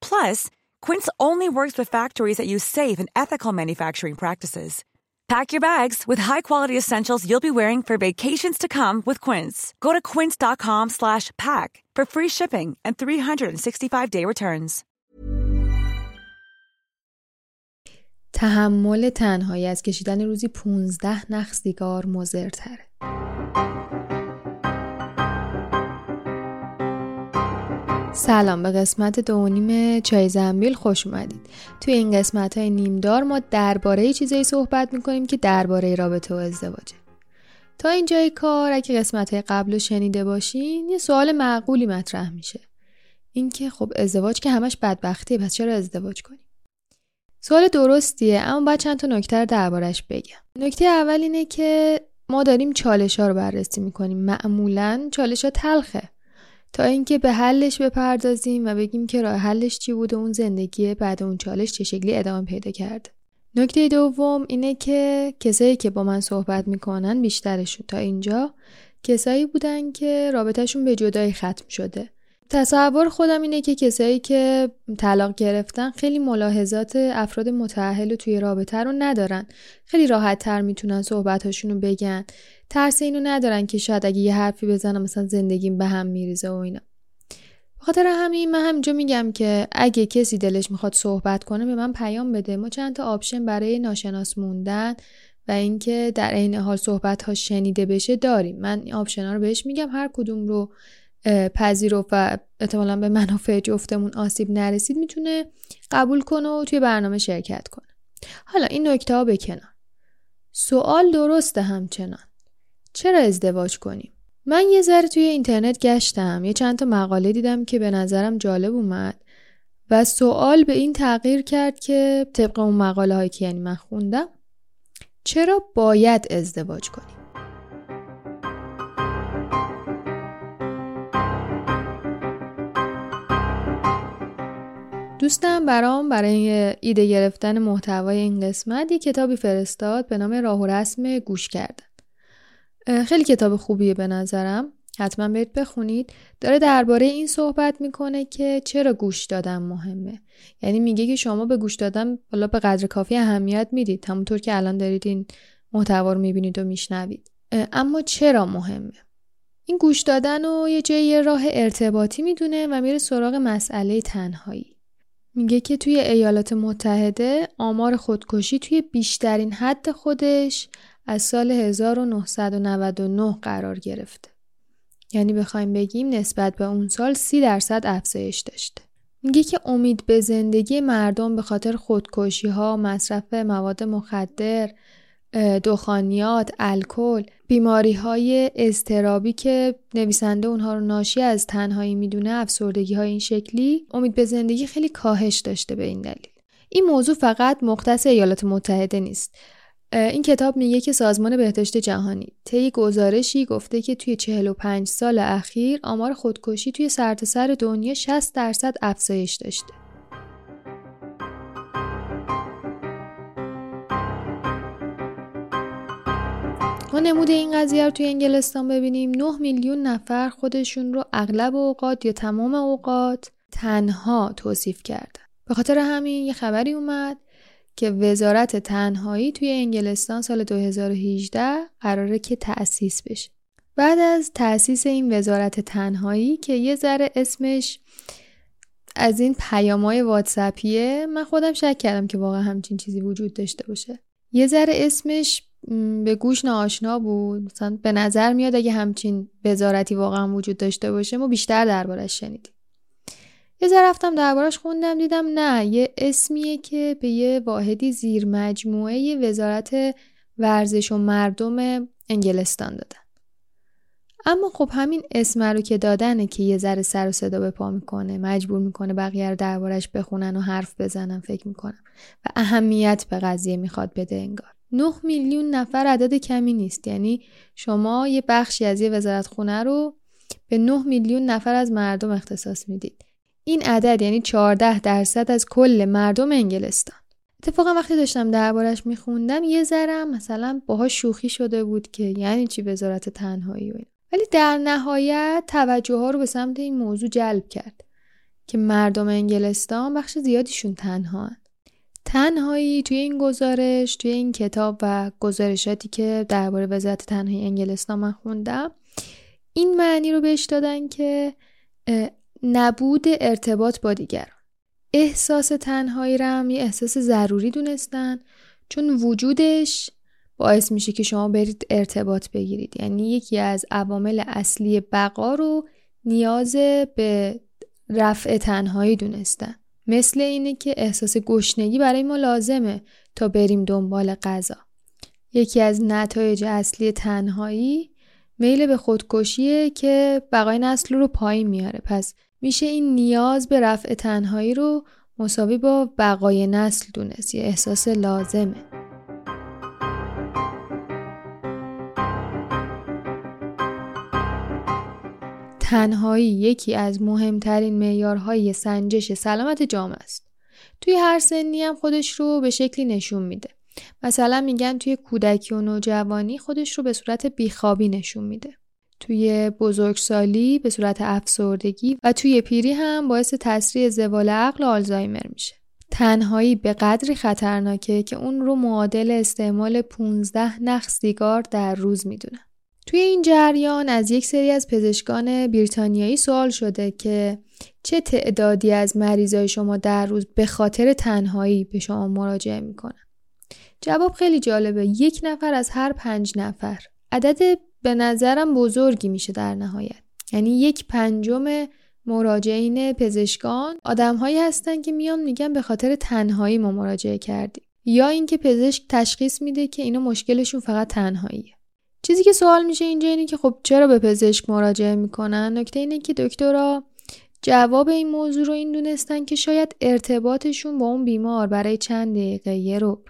Plus, Quince only works with factories that use safe and ethical manufacturing practices. Pack your bags with high-quality essentials you'll be wearing for vacations to come with Quince. Go to quince.com/pack for free shipping and 365-day returns. تحمل تنهایی از کشیدن روزی 15 نخ سیگار مضرتره. سلام به قسمت دومیم چای زنبیل خوش اومدید. توی این قسمت های نیمدار ما درباره چیزایی صحبت می‌کنیم که درباره رابطه و ازدواجه. تا اینجای کار اگه قسمت های قبل رو شنیده باشین یه سوال معقولی مطرح میشه. اینکه خب ازدواج که همش بدبختیه پس چرا ازدواج کنیم؟ سوال درستیه اما باید چند تا نکته دربارش بگم. نکته اول اینه که ما داریم چالش ها رو بررسی می‌کنیم. معمولا چالش ها تلخه. تا اینکه به حلش بپردازیم و بگیم که راه حلش چی بوده اون زندگی بعد اون چالش چه شکلی ادامه پیدا کرده نکته دوم اینه که کسایی که با من صحبت می‌کنن بیشترشون تا اینجا کسایی بودن که رابطهشون به جدایی ختم شده. تصور خودم اینه که کسایی که طلاق گرفتن خیلی ملاحظات افراد متعهل توی رابطه رو ندارن. خیلی راحت تر می‌تونن صحبتاشون رو بگن. ترس اینو ندارن که شاید اگه یه حرفی بزنم مثلا زندگیم به هم میریزه و اینا. خاطر همین من همینجا میگم که اگه کسی دلش می‌خواد صحبت کنه به من پیام بده. ما چند تا آپشن برای ناشناس موندن و اینکه در عین حال صحبت ها شنیده بشه داریم. من این آپشن ها رو بهش میگم. هر کدوم رو پذیرفت و احتمالا به منافع جفتمون آسیب نرسید می‌تونه قبول کنه و توی برنامه شرکت کنه. حالا این نکته ها بکنم سوال درسته همچنان. چرا ازدواج کنیم؟ من یه ذره توی اینترنت گشتم یه چند تا مقاله دیدم که به نظرم جالب اومد و سوال به این تغییر کرد که طبق اون مقاله هایی که یعنی من خوندم چرا باید ازدواج کنیم؟ دوستم برام برای ایده گرفتن محتوای این قسمت یه کتابی فرستاد به نام راه و رسم گوش کردن. خیلی کتاب خوبیه به نظرم. حتما برید بخونید. داره درباره این صحبت می‌کنه که چرا گوش دادن مهمه. یعنی میگه که شما به گوش دادن حالا به قدر کافی اهمیت می‌دید. همونطور که الان دارید این محتوا رو می‌بینید و میشنوید. اما چرا مهمه؟ این گوش دادن و یه جای راه ارتباطی می‌دونه و میره سراغ مسئله تنهایی. میگه که توی ایالات متحده آمار خودکشی توی بیشترین حد خودش از سال 1999 قرار گرفته. یعنی بخوایم بگیم نسبت به اون سال 30 درصد افزایش داشته. میگه که امید به زندگی مردم به خاطر خودکشی ها، مصرف مواد مخدر، دخانیات، الکل، بیماری های استرابی که نویسنده اونها رو ناشی از تنهایی می‌دونه افسردگی های این شکلی امید به زندگی خیلی کاهش داشته به این دلیل. این موضوع فقط مختص ایالات متحده نیست. این کتاب میگه که سازمان بهداشت جهانی طی گزارشی گفته که توی 45 سال اخیر آمار خودکشی توی سرتاسر دنیا 60 درصد افزایش داشته. نمود این قضیه رو توی انگلستان ببینیم. 9 میلیون نفر خودشون رو اغلب اوقات یا تمام اوقات تنها توصیف کردن. به خاطر همین یه خبری اومد که وزارت تنهایی توی انگلستان سال 2018 قراره که تأسیس بشه. بعد از تأسیس این وزارت تنهایی که یه ذره اسمش از این پیامای واتسپیه من خودم شک کردم که واقعا همچین چیزی وجود داشته باشه. یه ذره اسمش به گوش ناآشنا بود. مثلا به نظر میاد اگه همچین وزارتی واقعا وجود داشته باشه ما بیشتر دربارش شنیدیم. یه ذره رفتم دربارش خوندم دیدم نه یه اسمیه که به یه واحدی زیر مجموعه وزارت ورزش و مردم انگلستان دادن. اما خب همین اسم رو که دادنه که یه ذره سر و صدا به پا می‌کنه مجبور می‌کنه بقیه رو دربارش بخونن و حرف بزنن فکر می‌کنم. و اهمیت به قضیه می‌خواد بده انگار. 9 میلیون نفر عدد کمی نیست. یعنی شما یه بخشی از یه وزارت خونه رو به 9 میلیون نفر از مردم اختصاص می‌دید. این عدد یعنی 14 درصد از کل مردم انگلستان. اتفاقا وقتی داشتم دربارش میخوندم یه ذرم مثلا باهاش شوخی شده بود که یعنی چی وزارت تنهایی و این ولی در نهایت توجه ها رو به سمت این موضوع جلب کرد که مردم انگلستان بخش زیادیشون تنها. تنهایی توی این گزارش توی این کتاب و گزارشاتی که درباره وزارت تنهایی انگلستان من خوندم این معنی رو بهش دادن که نبود ارتباط با دیگران. احساس تنهایی رو هم یه احساس ضروری دونستن چون وجودش باعث میشه که شما برید ارتباط بگیرید. یعنی یکی از عوامل اصلی بقا رو نیاز به رفع تنهایی دونستن. مثل اینه که احساس گشنگی برای ما لازمه تا بریم دنبال غذا. یکی از نتایج اصلی تنهایی میل به خودکشیه که بقای نسل رو پایین میاره. پس میشه این نیاز به رفع تنهایی رو مساوی با بقای نسل دونست. یه احساس لازمه. تنهایی یکی از مهمترین معیارهای سنجش سلامت جامعه است. توی هر سنی هم خودش رو به شکلی نشون میده. مثلا میگن توی کودکی و نوجوانی خودش رو به صورت بیخوابی نشون میده. توی بزرگسالی به صورت افسردگی و توی پیری هم باعث تسریع زوال عقل آلزایمر میشه. تنهایی به قدری خطرناکه که اون رو معادل استعمال 15 نخ سیگار در روز می‌دونن. توی این جریان از یک سری از پزشکان بریتانیایی سوال شده که چه تعدادی از مریضای شما در روز به خاطر تنهایی به شما مراجعه می‌کنن؟ جواب خیلی جالبه. یک نفر از هر پنج نفر. عدد به نظرم بزرگی میشه در نهایت. یعنی یک پنجم مراجعین پزشکان آدمهایی هستن که میان میگن به خاطر تنهایی ما مراجعه کردیم. یا اینکه پزشک تشخیص میده که اینا مشکلشون فقط تنهاییه. چیزی که سوال میشه اینجا اینه که خب چرا به پزشک مراجعه می‌کنن؟ نکته اینه که دکترها جواب این موضوع رو این دونستن که شاید ارتباطشون با اون بیمار برای چند دقیقه رو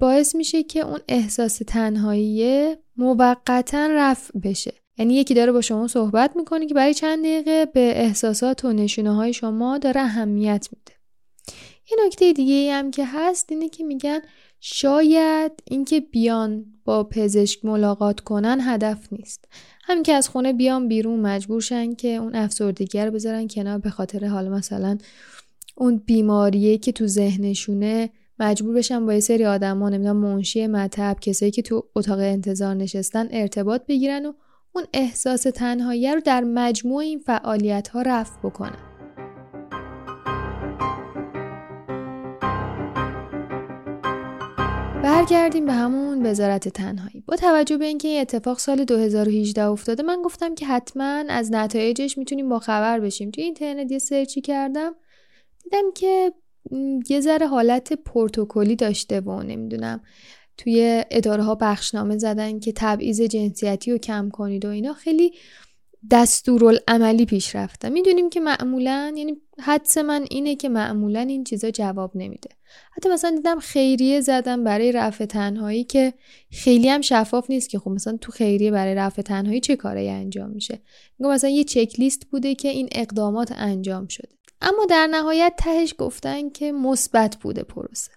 باعث میشه که اون احساس تنهایی موقتا رفع بشه. یعنی یکی داره با شما صحبت می‌کنه که برای چند دقیقه به احساسات و نشونه های شما داره اهمیت میده. یه نکته دیگه هم که هست اینه که میگن شاید اینکه بیان با پزشک ملاقات کنن هدف نیست. همین که از خونه بیان بیرون مجبور شن که اون افسردگی رو بذارن کنار به خاطر حال مثلا اون بیماریه که تو ذهنشونه مجبور بشن با یه سری آدما نمی‌دونم منشی مطب کسایی که تو اتاق انتظار نشستن ارتباط بگیرن و اون احساس تنهایی رو در مجموع این فعالیت ها رفع بکنن. برگردیم به همون وزارت تنهایی. با توجه به اینکه این اتفاق سال 2018 افتاده من گفتم که حتما از نتایجش می‌تونیم با خبر بشیم. توی اینترنت یه سرچی کردم دیدم که یه ذره حالت پروتکلی داشته و نمی‌دونم توی اداره ها بخشنامه زدن که تبعیض جنسیتی رو کم کنید و اینا. خیلی دستورالعملی پیش رفتن می‌دونیم که معمولا یعنی حدس من اینه که معمولا این چیزا جواب نمیده. حتی مثلا دیدم خیریه زدم برای رفع تنهایی که خیلی هم شفاف نیست که خب مثلا تو خیریه برای رفع تنهایی چه کاری انجام میشه. میگم مثلا یه چک لیست بوده که این اقدامات انجام شده. اما در نهایت تهش گفتن که مثبت بوده پروسه.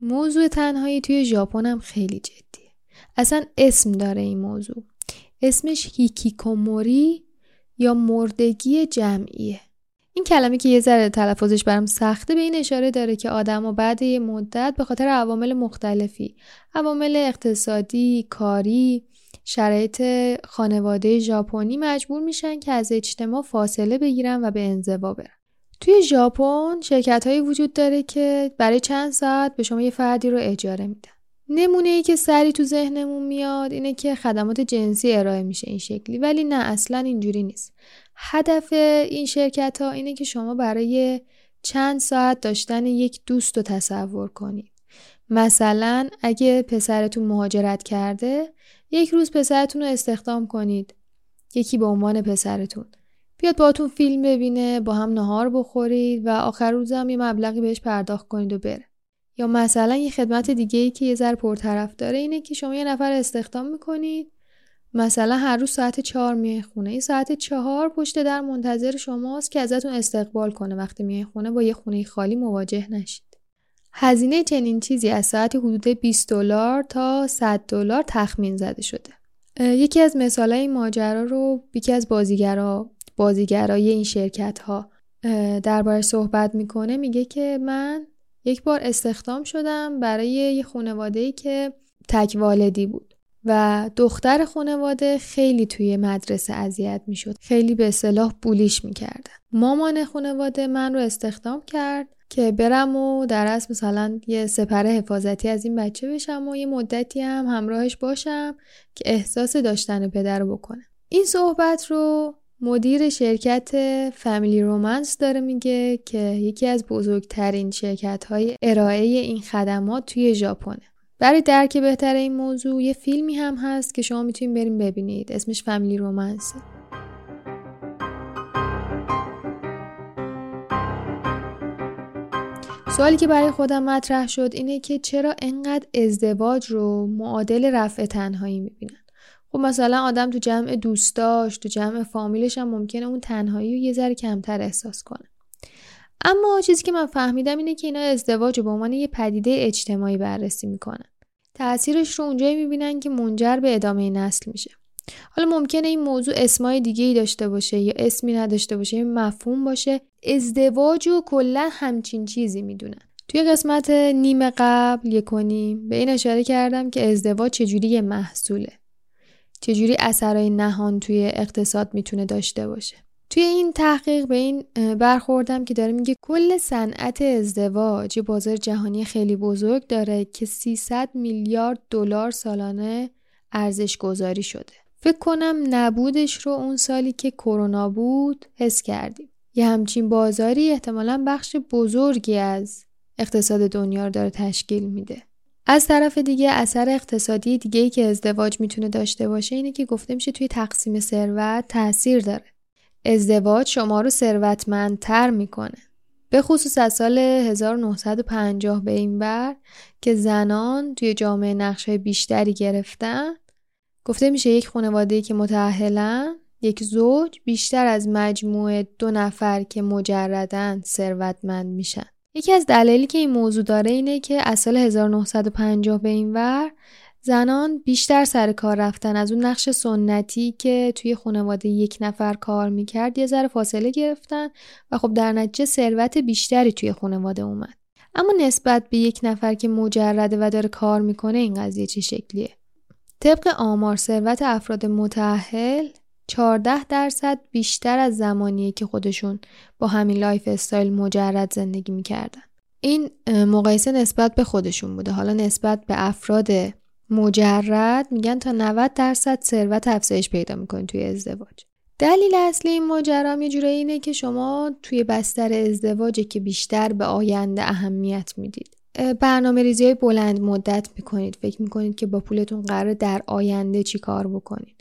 موضوع تنهایی توی ژاپن هم خیلی جدیه. اصلا اسم داره این موضوع. اسمش هیکیکوموری یا مردگی جمعیه این کلمه که یه ذره تلفظش برام سخته به این اشاره داره که آدم و بعد یه مدت به خاطر عوامل مختلفی عوامل اقتصادی، کاری، شرایط خانواده ژاپنی مجبور میشن که از اجتماع فاصله بگیرن و به انزوا برن. توی ژاپن شرکت وجود داره که برای چند ساعت به شما یه فردی رو اجاره میدن. نمونه ای که سری تو ذهنمون میاد اینه که خدمات جنسی ارائه میشه این شکلی ولی نه اصلا اینجوری نیست. هدف این شرکت ها اینه که شما برای چند ساعت داشتن یک دوست رو تصور کنید. مثلا اگه پسرتون مهاجرت کرده یک روز پسرتون رو استخدام کنید. یکی به عنوان پسرتون. بیاد باتون فیلم ببینه با هم نهار بخورید و آخر روز هم یه مبلغی بهش پرداخت کنید و بره. یا مثلا یه خدمت دیگه ای که یه ذره پرطرف داره اینه که شما یه نفر استخدام می‌کنید. مثلا هر روز ساعت چهار میای خونه. این ساعت چهار پشت در منتظر شماست که ازتون استقبال کنه وقتی میای خونه با یه خونه خالی مواجه نشید. هزینه چنین چیزی از ساعت حدود 20 دلار تا 100 دلار تخمین زده شده. یکی از مثالای این ماجرا رو یکی از بازیگرا بازیگرای این شرکت ها درباره صحبت می‌کنه. میگه که من یک بار استخدام شدم برای یه خانواده که تک والدی بود و دختر خانواده خیلی توی مدرسه اذیت می‌شد. خیلی به صلاح بولیش می‌کردن مامان خانواده من رو استخدام کرد که برم و در اصل مثلا یه سپره حفاظتی از این بچه بشم و یه مدتی هم همراهش باشم که احساس داشتن پدر رو بکنه این صحبت رو مدیر شرکت فامیلی رومنس داره میگه که یکی از بزرگترین شرکت های ارائه این خدمات توی ژاپنه. برای درک بهتر این موضوع یه فیلمی هم هست که شما می‌تونید بریم ببینید. اسمش فامیلی رومنسه سوالی که برای خودم مطرح شد اینه که چرا انقدر ازدواج رو معادل رفع تنهایی می‌بینن؟ خب مثلا آدم تو جمع دوستاش تو جمع فامیلش هم ممکنه اون تنهایی رو یه ذره کمتر احساس کنه. اما چیزی که من فهمیدم اینه که اینا ازدواج رو به عنوان یه پدیده اجتماعی بررسی می‌کنن. تاثیرش رو اونجایی می‌بینن که منجر به ادامه نسل میشه. حالا ممکنه این موضوع اسمای دیگه ای داشته باشه یا اسمی نداشته باشه یا مفهوم باشه. ازدواج و کلا همچین چیزی می‌دونن. توی قسمت نیم قبل یک به این اشاره کردم که ازدواج چجوری محصوله. چجوری اثرهای نهان توی اقتصاد می‌تونه داشته باشه؟ توی این تحقیق به این برخوردم که داره میگه کل صنعت ازدواج یه بازار جهانی خیلی بزرگ داره که 300 میلیارد دلار سالانه ارزش گذاری شده. فکر کنم نبودش رو اون سالی که کرونا بود حس کردیم. یه همچین بازاری احتمالا بخش بزرگی از اقتصاد دنیا رو داره تشکیل میده. از طرف دیگه اثر اقتصادی دیگه ای که ازدواج می‌تونه داشته باشه اینه که گفته میشه توی تقسیم ثروت تاثیر داره. ازدواج شما رو ثروتمندتر می‌کنه. به خصوص از سال 1950 به این بر که زنان توی جامعه نقشه بیشتری گرفتن گفته میشه یک خانواده که متعهلن یک زوج بیشتر از مجموعه دو نفر که مجردن ثروتمند میشن. یکی از دلایلی که این موضوع داره اینه که از سال 1950 به این ور زنان بیشتر سر کار رفتن. از اون نقش سنتی که توی خانواده یک نفر کار می‌کرد یه ذره فاصله گرفتن و خب در نتیجه ثروت بیشتری توی خانواده اومد. اما نسبت به یک نفر که مجرده و داره کار می‌کنه این قضیه چه شکلیه؟ طبق آمار ثروت افراد متأهل 14 درصد بیشتر از زمانیه که خودشون با همین lifestyle مجرد زندگی می‌کردن. این مقایسه نسبت به خودشون بوده. حالا نسبت به افراد مجرد میگن تا 90 درصد ثروت افزایش پیدا می‌کنید توی ازدواج. دلیل اصلی این ماجرا یه جوره اینه که شما توی بستر ازدواجی که بیشتر به آینده اهمیت می‌دید. برنامه ریزی های بلند مدت می‌کنید. فکر می‌کنید که با پولتون قرار در آینده چی کار بکنید.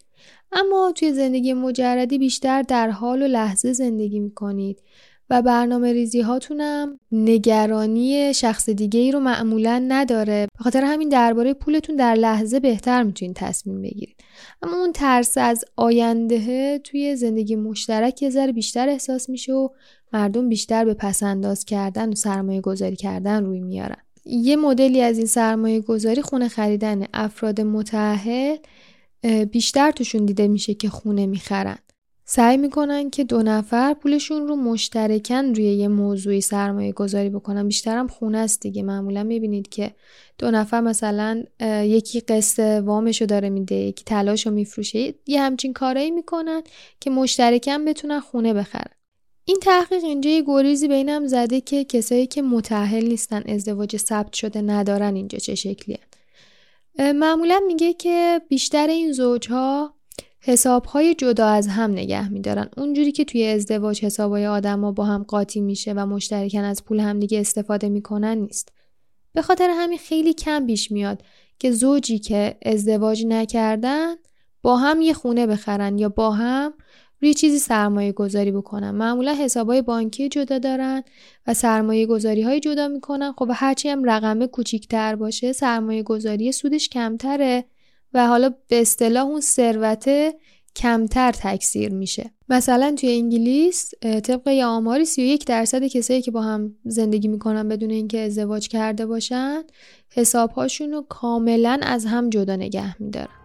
اما توی زندگی مجردی بیشتر در حال و لحظه زندگی می‌کنید و برنامه ریزی هاتونم نگرانی شخص دیگه ای رو معمولا نداره. به خاطر همین درباره پولتون در لحظه بهتر می‌تونید تصمیم بگیرید. اما اون ترس از آینده توی زندگی مشترک یه ذره بیشتر احساس میشه و مردم بیشتر به پسنداز کردن و سرمایه گذاری کردن روی میارن. یه مدلی از این سرمایه گذاری خونه خریدن افراد متعهل بیشتر توشون دیده میشه که خونه می‌خرن. سعی می‌کنن که دو نفر پولشون رو مشترکن روی یه موضوعی سرمایه گذاری بکنن. بیشترم خونه است دیگه. معمولا می‌بینید که دو نفر مثلا یکی قسط وامش رو داره میده یکی تلاش رو میفروشه. یه همچین کارایی می‌کنن که مشترکن بتونن خونه بخرن. این تحقیق اینجا یه گریزی بینم زده که کسایی که متأهل نیستن ازدواج ثبت شده ندارن اینجا چه شکلیه. معمولا میگه که بیشتر این زوجها حسابهای جدا از هم نگه میدارن. اونجوری که توی ازدواج حسابهای آدما با هم قاطی میشه و مشترکن از پول همدیگه استفاده می‌کنن نیست. به خاطر همین خیلی کم پیش میاد که زوجی که ازدواج نکردن با هم یه خونه بخرن یا با هم روی چیزی سرمایه گذاری بکنن. معمولا حسابای بانکی جدا دارن و سرمایه گذاری های جدا می‌کنن. خب هرچی هم رقم کوچیکتر باشه سرمایه گذاری سودش کمتره و حالا به اصطلاح اون ثروت کمتر تکثیر میشه. مثلا توی انگلیس طبق یه آماری 31 درصد کسایی که با هم زندگی می‌کنن بدون اینکه ازدواج کرده باشن حسابهاشون رو کاملا از هم جدا نگه میدارن.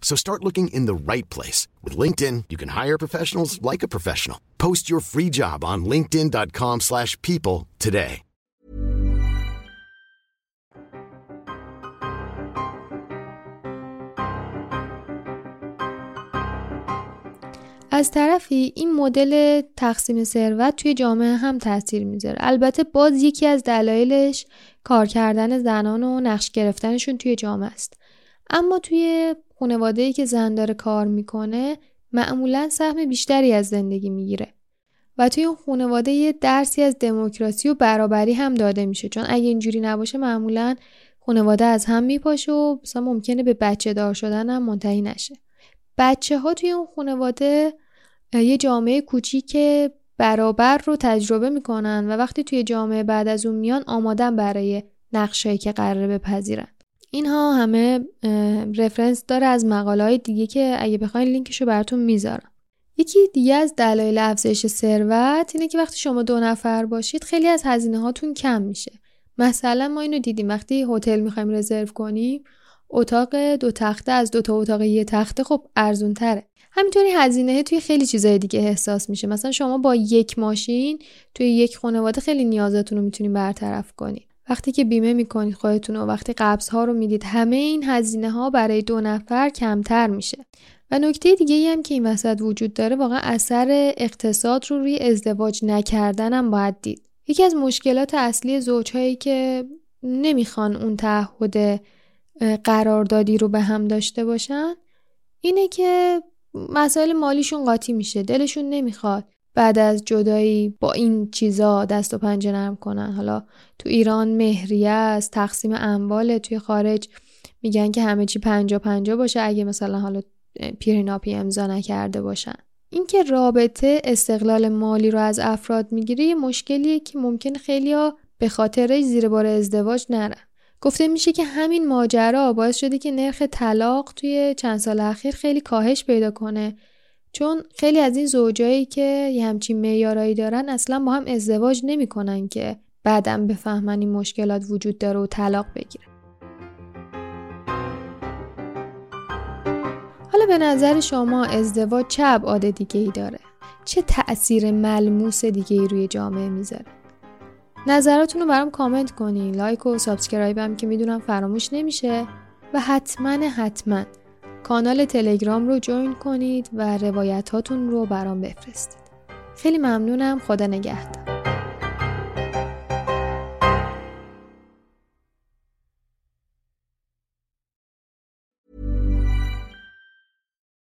So start looking in the right place. With LinkedIn, you can hire professionals like a professional. Post your free job on linkedin.com slash people today. از طرفی این مدل تقسیم ثروت توی جامعه هم تاثیر می‌ذاره البته باز یکی از دلایلش کار کردن زنان و نقش گرفتنشون توی جامعه است اما توی خانواده که زن داره کار می‌کنه معمولا سهم بیشتری از زندگی می‌گیره. و توی اون خانواده یه درسی از دموکراسی و برابری هم داده میشه. چون اگه اینجوری نباشه معمولا خانواده از هم میپاشه و مثلا ممکنه به بچه دار شدن هم منتهی نشه. بچه ها توی اون خانواده یه جامعه کوچیک برابر رو تجربه می‌کنن و وقتی توی جامعه بعد از اون میان آمادن برای نقشهایی که قراره بپذیرن. اینها همه رفرنس داره از مقاله های دیگه که اگه بخواین لینکشو براتون می‌ذارم. یکی دیگه از دلایل افزایش ثروت اینه که وقتی شما دو نفر باشید خیلی از هزینه هاتون کم میشه. مثلا ما اینو دیدیم وقتی هتل می‌خوایم رزرو کنیم اتاق دو تخته از دو تا اتاق یه تخته خب ارزون تره همینطوری هزینه توی خیلی چیزای دیگه احساس میشه. مثلا شما با یک ماشین توی یک خانواده خیلی نیازاتون رو می‌تونید برطرف کنید. وقتی که بیمه می‌کنید خودتون و وقتی قبض ها رو می‌دید همه این هزینه ها برای دو نفر کمتر میشه. و نکته دیگه ای هم که این وسط وجود داره واقعا اثر اقتصاد رو روی ازدواج نکردن هم باید دید. یکی از مشکلات اصلی زوجهایی که نمی‌خوان اون تعهد قراردادی رو به هم داشته باشن اینه که مسائل مالیشون قاطی میشه دلشون نمی‌خواد. بعد از جدایی با این چیزا دست و پنجه نرم کنن. حالا تو ایران مهریه است تقسیم اموال توی خارج. میگن که همه چی پنجا پنجا باشه اگه مثلا حالا پیرناپی امضا نکرده باشن. اینکه رابطه استقلال مالی رو از افراد می‌گیره یه مشکلیه که ممکن خیلی به خاطر زیر بار ازدواج نرن. گفته میشه که همین ماجرا باعث شده که نرخ طلاق توی چند سال اخیر خیلی کاهش پیدا کنه. چون خیلی از این زوجایی که یه همچین معیارایی دارن اصلا با هم ازدواج نمی‌کنن که بعدم بفهمن این مشکلات وجود داره و طلاق بگیرن حالا به نظر شما ازدواج چه ابعاد دیگه ای داره؟ چه تأثیر ملموس دیگه ای روی جامعه می‌ذاره؟ نظراتون رو برام کامنت کنین like و subscribe هم که می‌دونم فراموش نمیشه و حتما حتما کانال تلگرام رو join کنید و روایتاتون رو برام بفرستید. خیلی ممنونم. خدا نگهدار.